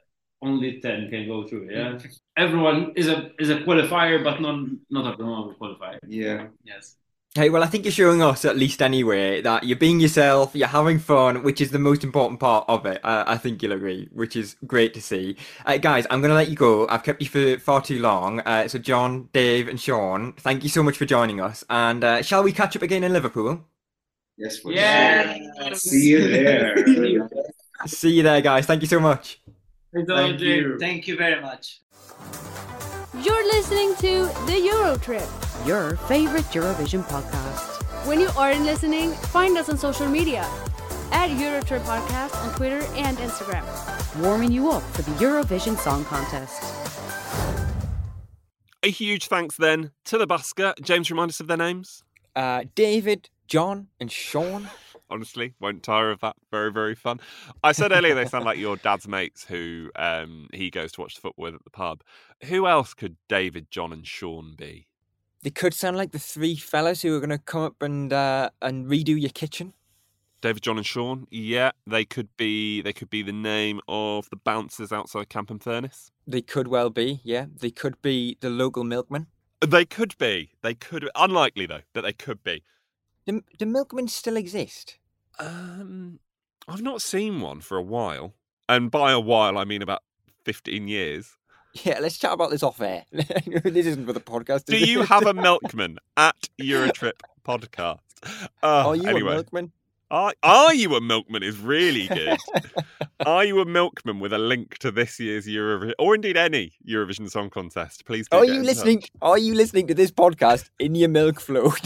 only 10 can go through. Yeah, everyone is a is a qualifier, but not not everyone will qualify. Yeah. Yes. Hey, well, I think you're showing us at least anyway that you're being yourself, you're having fun, which is the most important part of it. Uh, I think you'll agree, which is great to see. Uh, guys, I'm going to let you go. I've kept you for far too long. Uh, so, John, Dave, and Sean, thank you so much for joining us. And uh, shall we catch up again in Liverpool? Yes, for Yes. See you there. See you there, guys. Thank you so much. Thank you. Thank you very much. You're listening to The Euro Trip. Your favorite Eurovision podcast. When you aren't listening, find us on social media at Eurotrip Podcast on Twitter and Instagram. Warming you up for the Eurovision Song Contest. A huge thanks then to the Busker. James, remind us of their names. Uh, David, John, and Sean. Honestly, won't tire of that. Very, very fun. I said earlier they sound like your dad's mates who um, he goes to watch the football with at the pub. Who else could David, John, and Sean be? They could sound like the three fellas who are going to come up and uh, and redo your kitchen. David, John, and Sean. Yeah, they could be. They could be the name of the bouncers outside Camp and Furnace. They could well be, yeah. They could be the local milkman. They could be. They could. Unlikely though that they could be. Do, do milkmen still exist? Um, I've not seen one for a while, and by a while I mean about fifteen years. Yeah, let's chat about this off air. this isn't for the podcast. Do you it? have a milkman at Eurotrip Podcast? Uh, Are you anyway. a milkman? Are, are you a milkman is really good. are you a milkman with a link to this year's Eurovision, or indeed any Eurovision Song Contest? Please. Are you in listening? touch. Are you listening to this podcast in your milk float?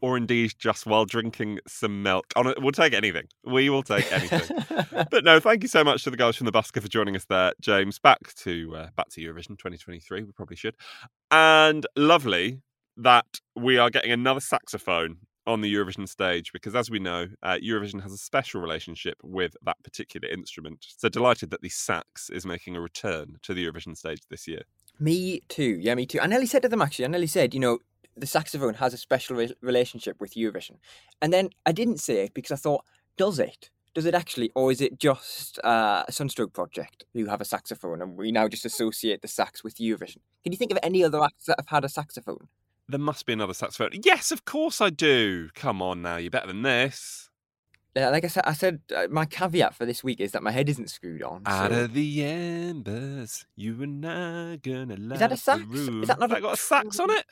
Or indeed just while drinking some milk? On we'll take anything. We will take anything. but no, thank you so much to the guys from the Busker for joining us there, James. Back to uh, back to Eurovision 2023. We probably should. And lovely that we are getting another saxophone on the Eurovision stage because, as we know, uh, Eurovision has a special relationship with that particular instrument. So delighted that the sax is making a return to the Eurovision stage this year. me too. Yeah, me too. I nearly said to them actually. I nearly said, you know, the saxophone has a special re- relationship with Eurovision, and then I didn't say it because I thought, does it? Does it actually, or is it just uh, a Sunstroke project who have a saxophone, and we now just associate the sax with Eurovision? Can you think of any other acts that have had a saxophone? There must be another saxophone. Yes, of course I do. Come on now, you're better than this. Uh, like I said, I said uh, my caveat for this week is that my head isn't screwed on. Out of the embers, you and I gonna light Is that a sax? Is that not Has a got a sax on it?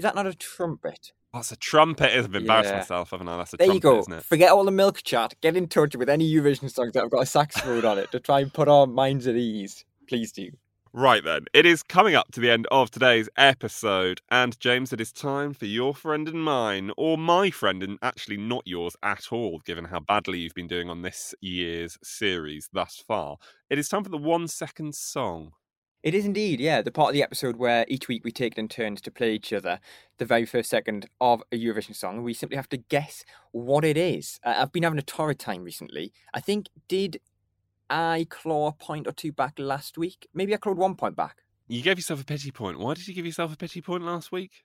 Is that not a trumpet? That's a trumpet. I've embarrassed Yeah. myself, haven't I? That's a There trumpet, you go. Forget all the milk chat. Get in touch with any Eurovision songs that have got a saxophone on it to try and put our minds at ease. Please do. Right then, it is coming up to the end of today's episode, and James, it is time for your friend and mine, or my friend, and actually not yours at all, given how badly you've been doing on this year's series thus far. It is time for the one second song. It is indeed, yeah, the part of the episode where each week we take it in turns to play each other the very first second of a Eurovision song. We simply have to guess what it is. Uh, I've been having a torrid time recently. I think, did I claw a point or two back last week? Maybe I clawed one point back. You gave yourself a pity point. Why did you give yourself a pity point last week?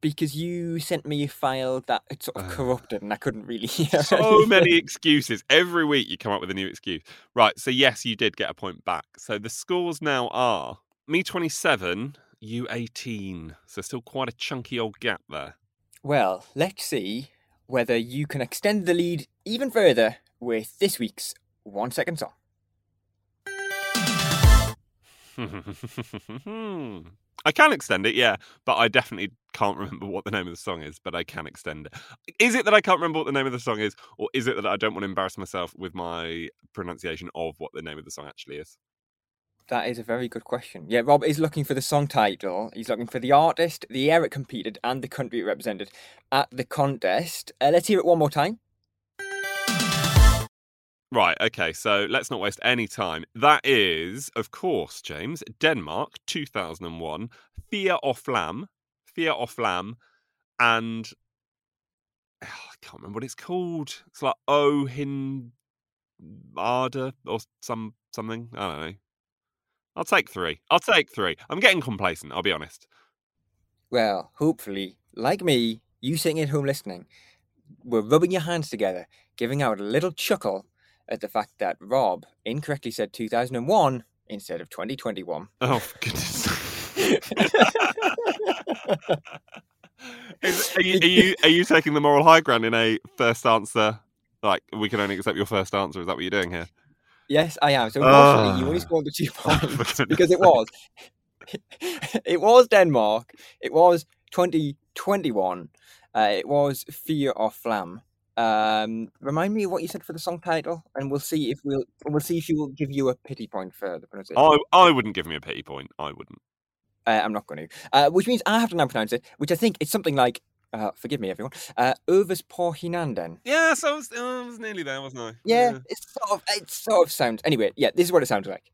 Because you sent me a file that it sort of ah. corrupted and I couldn't really hear. So many excuses. Every week you come up with a new excuse. Right, so yes, you did get a point back. So the scores now are me 27, you 18. So still quite a chunky old gap there. Well, let's see whether you can extend the lead even further with this week's one second song. I can extend it, yeah, but I definitely can't remember what the name of the song is, but I can extend it. Is it that I can't remember what the name of the song is, or is it that I don't want to embarrass myself with my pronunciation of what the name of the song actually is? That is a very good question. Yeah, Rob is looking for the song title. He's looking for the artist, the year it competed, and the country it represented at the contest. Uh, let's hear it one more time. Right, okay, so let's not waste any time. That is, of course, James, Denmark, 2001, Fyr og Flamme, Fyr og Flamme, and ah, I can't remember what it's called. It's like Oh Hin or some something. I don't know. I'll take three. I'll take three. I'm getting complacent, I'll be honest. Well, hopefully, like me, you sitting at home listening, we're rubbing your hands together, giving out a little chuckle at the fact that Rob incorrectly said 2001 instead of 2021. Oh, goodness Is, are, you, are you are you taking the moral high ground in a first answer? Like we can only accept your first answer. Is that what you're doing here? Yes, I am. So unfortunately, you only Ah. scored the two points because it was it was Denmark. It was 2021. Uh, it was Fyr og Flamme. Um, remind me what you said for the song title, and we'll see if we'll we'll see if she will give you a pity point for the pronunciation. I I wouldn't give me a pity point. I wouldn't. Uh, I'm not going to. Uh, which means I have to now pronounce it, which I think is something like. Uh, forgive me, everyone. Uh, Øve os på hinanden. Yeah, so I was, I was nearly there, wasn't I? Yeah, it's sort of it sort of sounds. Anyway, yeah, this is what it sounds like.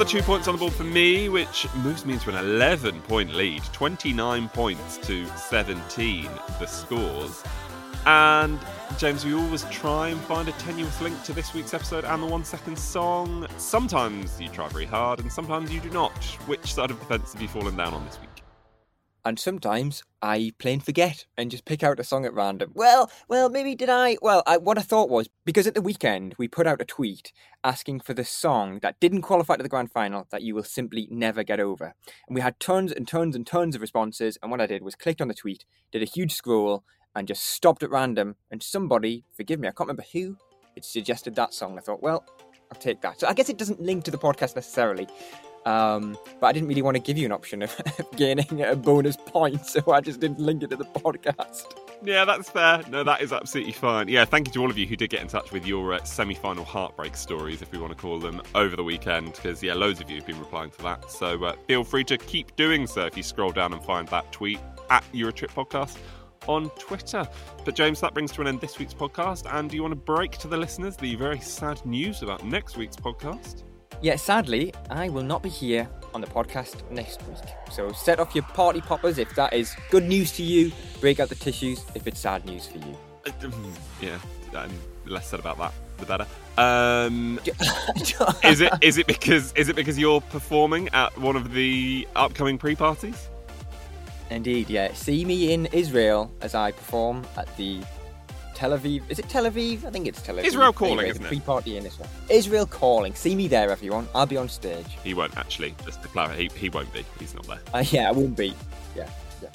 Another two points on the board for me, which moves me into an 11 point lead. 29 points to 17, the scores. And James, we always try and find a tenuous link to this week's episode and the one second song. Sometimes you try very hard, and sometimes you do not. Which side of the fence have you fallen down on this week? And sometimes I plain forget and just pick out a song at random. Well, well, maybe did I? Well, I, what I thought was because at the weekend we put out a tweet asking for the song that didn't qualify to the grand final that you will simply never get over. And we had tons and tons and tons of responses. And what I did was clicked on the tweet, did a huge scroll, and just stopped at random. And somebody, forgive me, I can't remember who, it suggested that song. I thought, well, I'll take that. So I guess it doesn't link to the podcast necessarily. Um, but I didn't really want to give you an option of gaining a bonus point, so I just didn't link it to the podcast. Yeah, that's fair. No, that is absolutely fine. Yeah, thank you to all of you who did get in touch with your uh, semi final heartbreak stories, if we want to call them, over the weekend, because, yeah, loads of you have been replying to that. So uh, feel free to keep doing so if you scroll down and find that tweet at Eurotrip Podcast on Twitter. But, James, that brings to an end this week's podcast. And do you want to break to the listeners the very sad news about next week's podcast? Yeah, sadly, I will not be here on the podcast next week. So set off your party poppers if that is good news to you. Break out the tissues if it's sad news for you. yeah, um, less said about that, the better. Um, is it is it because is it because you're performing at one of the upcoming pre-parties? Indeed, yeah. See me in Israel as I perform at the Tel Aviv. Is it Tel Aviv? I think it's Tel Aviv. Israel calling, Anyway, isn't it? Pre-party in Israel. Israel calling. See me there, everyone. I'll be on stage. He won't actually. Just to clarify, he, he won't be. He's not there. Uh, yeah, I won't be. Yeah, yeah.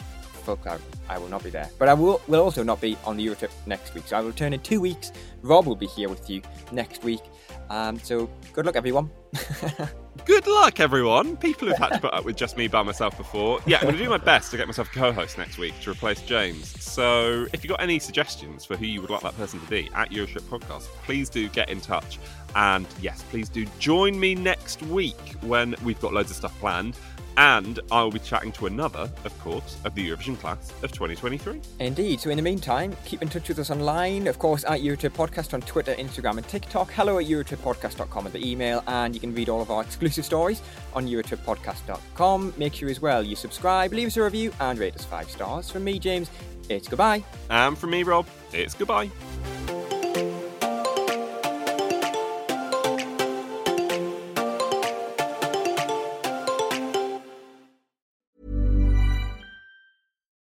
Full clarity. I will not be there. But I will, will also not be on the Eurotrip next week. So I will return in two weeks. Rob will be here with you next week. Um, so good luck, everyone. Good luck, everyone. People who've had to put up with just me by myself before. Yeah, I'm going to do my best to get myself a co host next week to replace James. So if you've got any suggestions for who you would like that person to be at Eurotrip Podcast, please do get in touch. And yes, please do join me next week when we've got loads of stuff planned. And I will be chatting to another, of course, of the Eurovision class of 2023. Indeed. So in the meantime, keep in touch with us online. Of course, at Eurotrip Podcast on Twitter, Instagram, and TikTok. Hello at EurotripPodcast.com at the email, and you can read all of our exclusive stories on EurotripPodcast.com. Make sure as well you subscribe, leave us a review, and rate us five stars. From me, James, it's goodbye. And from me, Rob, it's goodbye.